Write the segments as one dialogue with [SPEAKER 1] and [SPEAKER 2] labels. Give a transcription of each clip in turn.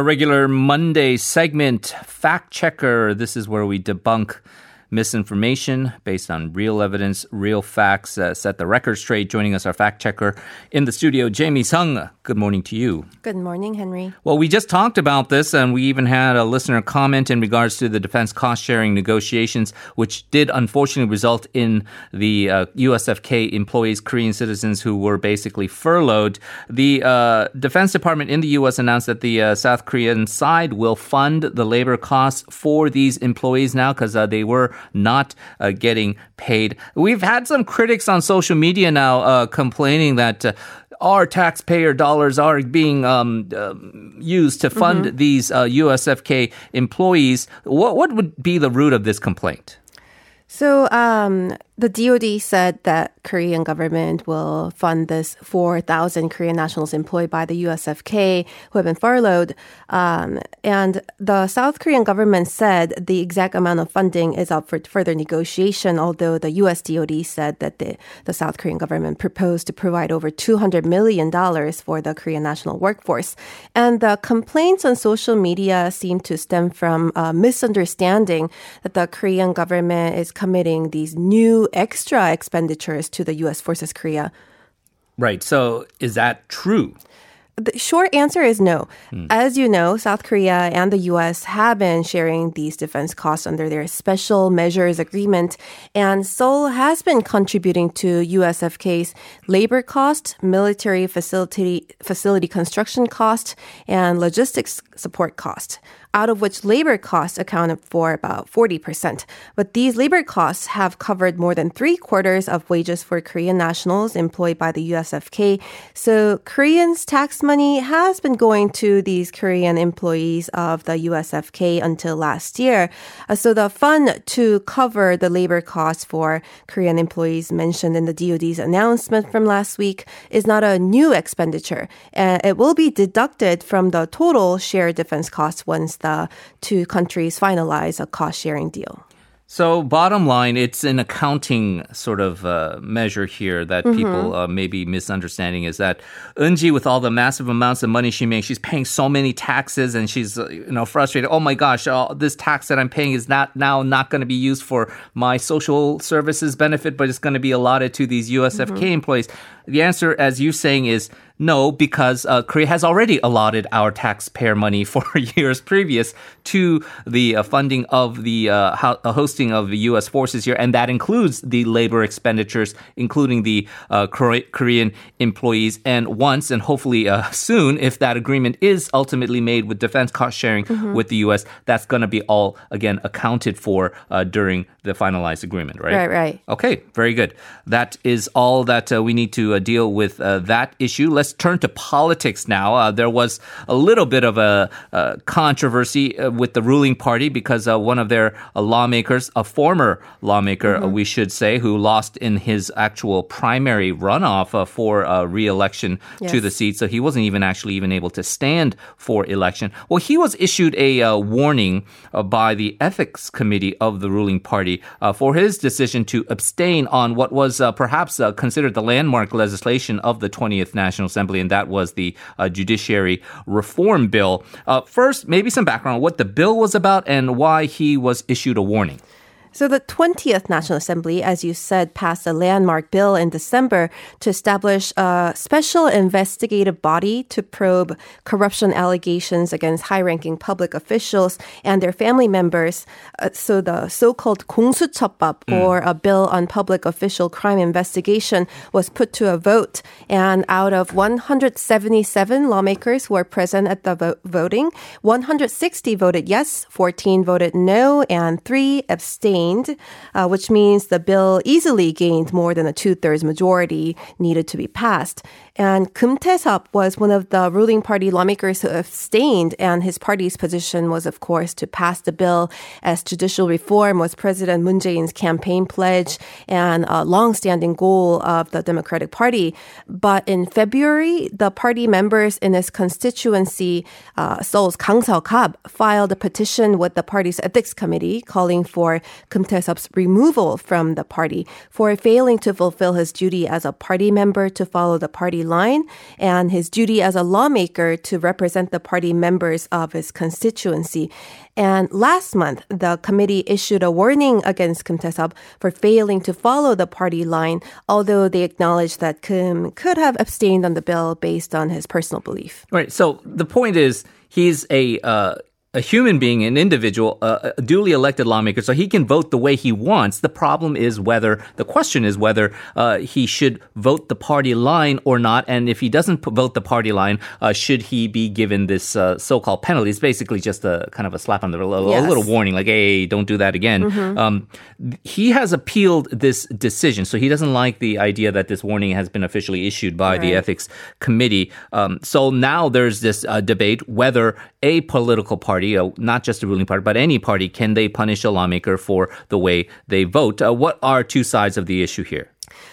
[SPEAKER 1] Our regular Monday segment, Fact Checker. This is where we debunk misinformation based on real evidence, real facts, uh, set the record straight. Joining us, our fact checker in the studio, Jamie Sung. Good morning to you.
[SPEAKER 2] Good morning, Henry.
[SPEAKER 1] Well, we just talked about this, and we even had a listener comment in regards to the defense cost sharing negotiations, which did unfortunately result in the uh, USFK employees, Korean citizens who were basically furloughed. The uh, Defense Department in the U.S. announced that the uh, South Korean side will fund the labor costs for these employees now because uh, they were not uh, getting paid. We've had some critics on social media now uh, complaining that uh, our taxpayer dollars are being um, uh, used to fund mm-hmm. these uh, USFK employees. What, what would be the root of this complaint?
[SPEAKER 2] So um, the DoD said that Korean government will fund this 4,000 Korean nationals employed by the USFK who have been furloughed. Um, and the South Korean government said the exact amount of funding is up for further negotiation, although the US DoD said that the, the South Korean government proposed to provide over $200 million for the Korean national workforce. And the complaints on social media seem to stem from a misunderstanding that the Korean government is committing these new extra expenditures to the U.S. Forces Korea.
[SPEAKER 1] Right. So is that true?
[SPEAKER 2] The short answer is no. Hmm. As you know, South Korea and the US have been sharing these defense costs under their special measures agreement, and Seoul has been contributing to USFK's labor cost, military facility facility construction cost, and logistics support cost out of which labor costs accounted for about 40%. But these labor costs have covered more than three quarters of wages for Korean nationals employed by the USFK. So Koreans' tax money has been going to these Korean employees of the USFK until last year. Uh, so the fund to cover the labor costs for Korean employees mentioned in the DoD's announcement from last week is not a new expenditure. Uh, it will be deducted from the total shared defense costs once the two countries finalize a cost sharing deal.
[SPEAKER 1] So, bottom line, it's an accounting sort of uh, measure here that mm-hmm. people uh, may be misunderstanding is that Eunji, with all the massive amounts of money she makes, she's paying so many taxes and she's, uh, you know, frustrated. Oh my gosh, all this tax that I'm paying is not now not going to be used for my social services benefit, but it's going to be allotted to these USFK mm-hmm. employees. The answer, as you're saying, is no, because uh, Korea has already allotted our taxpayer money for years previous to the uh, funding of the uh, ho- uh, hosting of the U.S. forces here, and that includes the labor expenditures, including the uh, Korean employees. And once, and hopefully uh, soon, if that agreement is ultimately made with defense cost sharing mm-hmm. with the U.S., that's going to be all again accounted for during the finalized agreement, right?
[SPEAKER 2] Right, right.
[SPEAKER 1] Okay, very good. That is all that we need to deal with that issue. Let's let's turn to politics now. Uh, there was a little bit of a, a controversy uh, with the ruling party because uh, one of their uh, lawmakers, a former lawmaker, uh, mm-hmm. we should say, who lost in his actual primary runoff uh, for re-election yes. to the seat, so he wasn't even actually even able to stand for election. Well, he was issued a warning by the ethics committee of the ruling party for his decision to abstain on what was perhaps considered the landmark legislation of the 20th National Assembly Assembly, and that was the uh, Judiciary Reform Bill. Uh, first, maybe some background on what the bill was about and why he was issued a warning.
[SPEAKER 2] So the 20th National Assembly, as you said, passed a landmark bill in December to establish a special investigative body to probe corruption allegations against high-ranking public officials and their family members. Uh, so the so-called 공수처법, mm. or a bill on public official crime investigation, was put to a vote. And out of 177 lawmakers who were present at the vo- voting, 160 voted yes, 14 voted no, and three abstained gained, uh, which means the bill easily gained more than a two thirds majority needed to be passed. And Kim Tae-sup was one of the ruling party lawmakers who abstained, and his party's position was, of course, to pass the bill as judicial reform was President Moon Jae-in's campaign pledge and a long-standing goal of the Democratic Party. But in February, the party members in his constituency, uh, Seoul's Kang Seo-kap, filed a petition with the party's ethics committee calling for Kim Tae-sup's removal from the party for failing to fulfill his duty as a party member to follow the party line and his duty as a lawmaker to represent the party members of his constituency. And last month, the committee issued a warning against Kim Tae-sup for failing to follow the party line, although they acknowledged that Kim could have abstained on the bill based on his personal belief.
[SPEAKER 1] Right. So the point is, he's a uh, a human being, an individual, uh, a duly elected lawmaker, so he can vote the way he wants. The problem is whether, the question is whether uh, he should vote the party line or not. And if he doesn't vote the party line, uh, should he be given this uh, so called penalty? It's basically just a kind of a slap on the, a, yes. a little warning, like, hey, don't do that again. Mm-hmm. Um, he has appealed this decision, so he doesn't like the idea that this warning has been officially issued by right. the ethics committee. Um, so now there's this uh, debate whether a political party uh, not just the ruling party, but any party, can they punish a lawmaker for the way they vote? Uh, what are two sides of the issue here?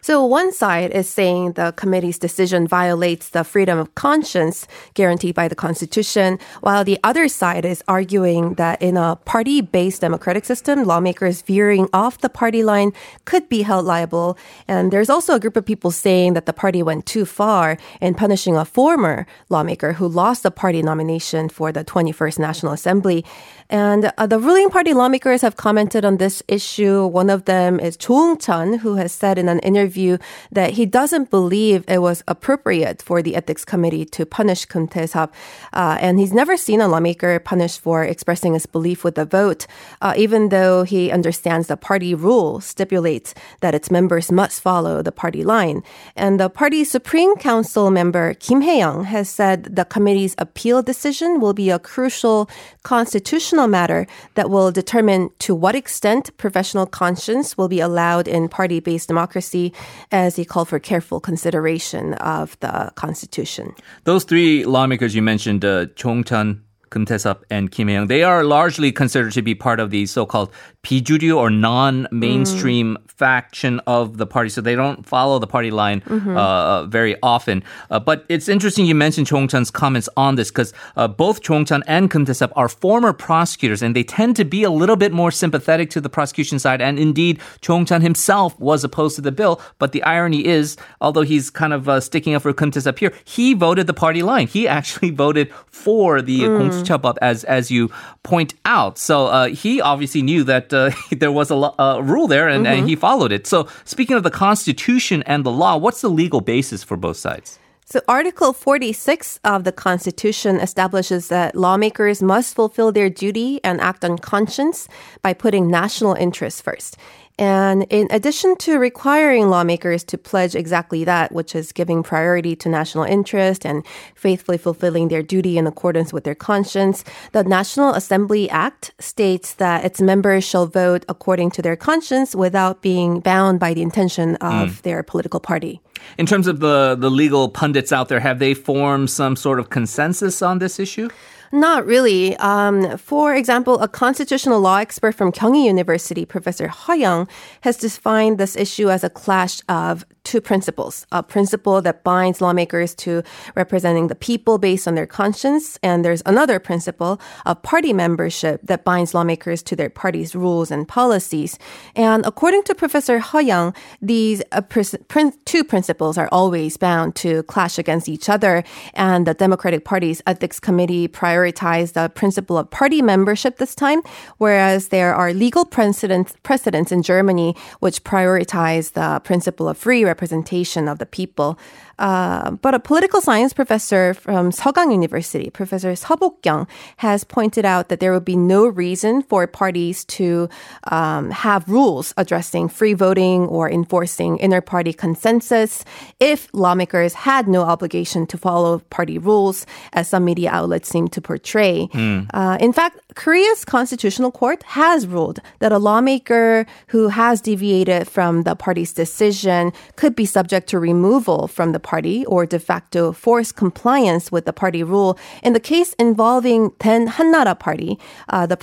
[SPEAKER 2] So one side is saying the committee's decision violates the freedom of conscience guaranteed by the Constitution, while the other side is arguing that in a party-based democratic system, lawmakers veering off the party line could be held liable. And there's also a group of people saying that the party went too far in punishing a former lawmaker who lost the party nomination for the 21st National Assembly. And uh, the ruling party lawmakers have commented on this issue. One of them is Cho Ung-chun, who has said in an interview that he doesn't believe it was appropriate for the ethics committee to punish Kim Tae-sup. Uh, and he's never seen a lawmaker punished for expressing his belief with a vote, uh, even though he understands the party rule stipulates that its members must follow the party line. And the party Supreme Council member Kim Hae-young has said the committee's appeal decision will be a crucial constitutional constitutional matter that will determine to what extent professional conscience will be allowed in party based democracy, as he called for careful consideration of the Constitution.
[SPEAKER 1] Those three lawmakers you mentioned, uh, Cho Ung-chun, Kim Tae-sup and Kim Hae-young. They are largely considered to be part of the so-called 비주류 or non-mainstream mm. faction of the party, so they don't follow the party line mm-hmm. uh, uh very often. Uh, but it's interesting you mentioned Cho Ung-chun's comments on this because uh, both Cho Ung-chun and Kim Tae-sup are former prosecutors, and they tend to be a little bit more sympathetic to the prosecution side. And indeed, Cho Ung-chun himself was opposed to the bill. But the irony is, although he's kind of uh, sticking up for Kim Tae-sup here, he voted the party line. He actually voted for the mm. Mm-hmm. 공수처법, as as you point out. So uh, he obviously knew that uh, there was a lo- uh, rule there, and, mm-hmm. and he followed it. So speaking of the Constitution and the law, what's the legal basis for both sides?
[SPEAKER 2] So, Article 46 of the Constitution establishes that lawmakers must fulfill their duty and act on conscience by putting national interests first. And in addition to requiring lawmakers to pledge exactly that, which is giving priority to national interest and faithfully fulfilling their duty in accordance with their conscience, the National Assembly Act states that its members shall vote according to their conscience without being bound by the intention of mm. their political party.
[SPEAKER 1] In terms of the, the legal pundits out there, have they formed some sort of consensus on this issue?
[SPEAKER 2] Not really. Um, for example, a constitutional law expert from Kyunghee University, Professor Young, has defined this issue as a clash of two principles a principle that binds lawmakers to representing the people based on their conscience, and there's another principle of party membership that binds lawmakers to their party's rules and policies. And according to Professor Young, these uh, pr- two principles are always bound to clash against each other, and the Democratic Party's ethics committee prioritized the principle of party membership this time, whereas there are legal precedents, precedents in Germany which prioritize the principle of free representation of the people. Uh, but a political science professor from Sogang University, Professor Seobok Young, has pointed out that there would be no reason for parties to um, have rules addressing free voting or enforcing inter-party consensus if lawmakers had no obligation to follow party rules, as some media outlets seem to portray. Mm. Uh, in fact, Korea's constitutional court has ruled that a lawmaker who has deviated from the party's decision could be subject to removal from the party or de facto forced compliance with the party rule in the case involving then Hannara Party, uh, the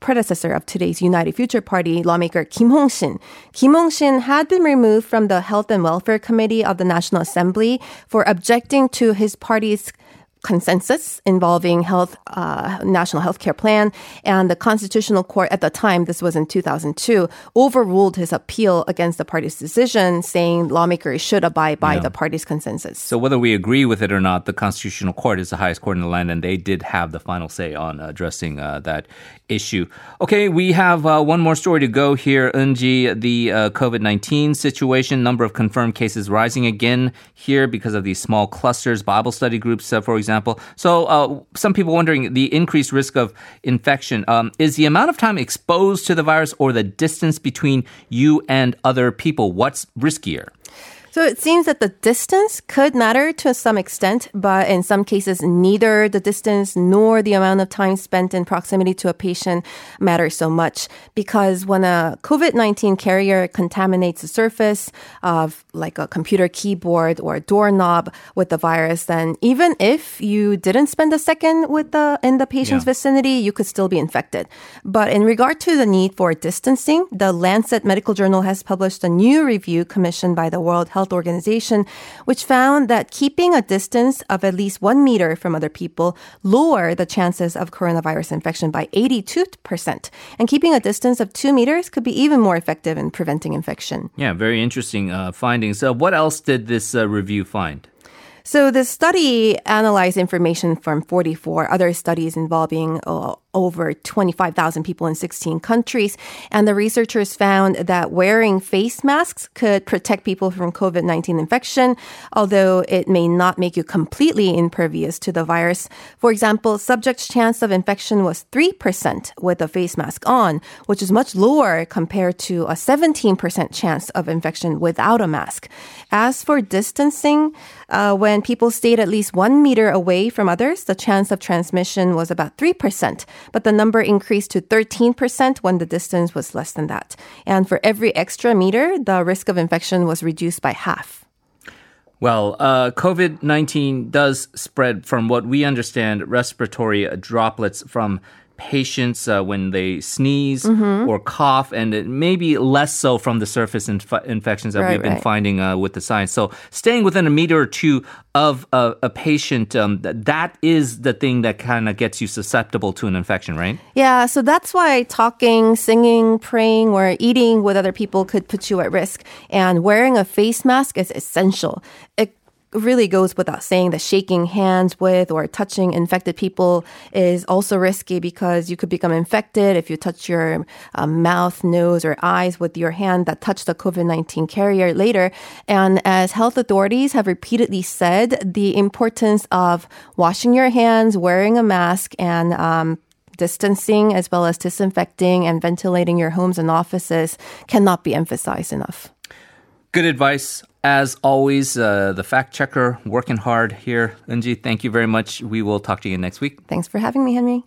[SPEAKER 2] predecessor of today's United Future Party lawmaker Kim Hong-shin. Kim Hong-shin had been removed from the Health and Welfare Committee of the National Assembly for objecting to his party's consensus involving health uh, national health care plan. And the constitutional court at the time this was in 2002 overruled his appeal against the party's decision saying lawmakers should abide by yeah. the party's consensus.
[SPEAKER 1] So whether we agree with it or not the constitutional court is the highest court in the land and they did have the final say on addressing uh, that issue. Okay we have uh, one more story to go here. Eunji the uh, covid-19 situation number of confirmed cases rising again here because of these small clusters. Bible study groups uh, for example example. So uh, some people wondering the increased risk of infection um, is the amount of time exposed to the virus or the distance between you and other people. What's riskier?
[SPEAKER 2] So it seems that the distance could matter to some extent, but in some cases, neither the distance nor the amount of time spent in proximity to a patient matters so much. Because when a COVID 19 carrier contaminates the surface of like a computer keyboard or a doorknob with the virus, then even if you didn't spend a second with the in the patient's yeah. vicinity, you could still be infected. But in regard to the need for distancing, the Lancet Medical Journal has published a new review commissioned by the World Health Health Organization, which found that keeping a distance of at least one meter from other people lower the chances of coronavirus infection by 82%. And keeping a distance of two meters could be even more effective in preventing infection.
[SPEAKER 1] Yeah, very interesting uh, findings. Uh, what else did this uh, review find?
[SPEAKER 2] So the study analyzed information from 44 other studies involving uh, over 25,000 people in 16 countries. And the researchers found that wearing face masks could protect people from COVID 19 infection, although it may not make you completely impervious to the virus. For example, subjects' chance of infection was 3% with a face mask on, which is much lower compared to a 17% chance of infection without a mask. As for distancing, uh, when people stayed at least one meter away from others, the chance of transmission was about 3% but the number increased to 13% when the distance was less than that. And for every extra meter, the risk of infection was reduced by half.
[SPEAKER 1] Well, uh, COVID 19 does spread, from what we understand, respiratory droplets from patients uh, when they sneeze mm-hmm. or cough, and it maybe less so from the surface inf- infections that right, we've been right. finding uh, with the science. So, staying within a meter or two of a, a patient, um, that is the thing that kind of gets you susceptible to an infection, right?
[SPEAKER 2] Yeah, so that's why talking, singing, praying, or eating with other people could put you at risk. And wearing a face mask is essential. It really goes without saying that shaking hands with or touching infected people is also risky because you could become infected if you touch your uh, mouth, nose, or eyes with your hand that touched the COVID 19 carrier later. And as health authorities have repeatedly said, the importance of washing your hands, wearing a mask, and um, distancing as well as disinfecting and ventilating your homes and offices cannot be emphasized enough.
[SPEAKER 1] Good advice. As always, uh, the fact checker working hard here. Eunji, thank you very much. We will talk to you next week.
[SPEAKER 2] Thanks for having me, Henry.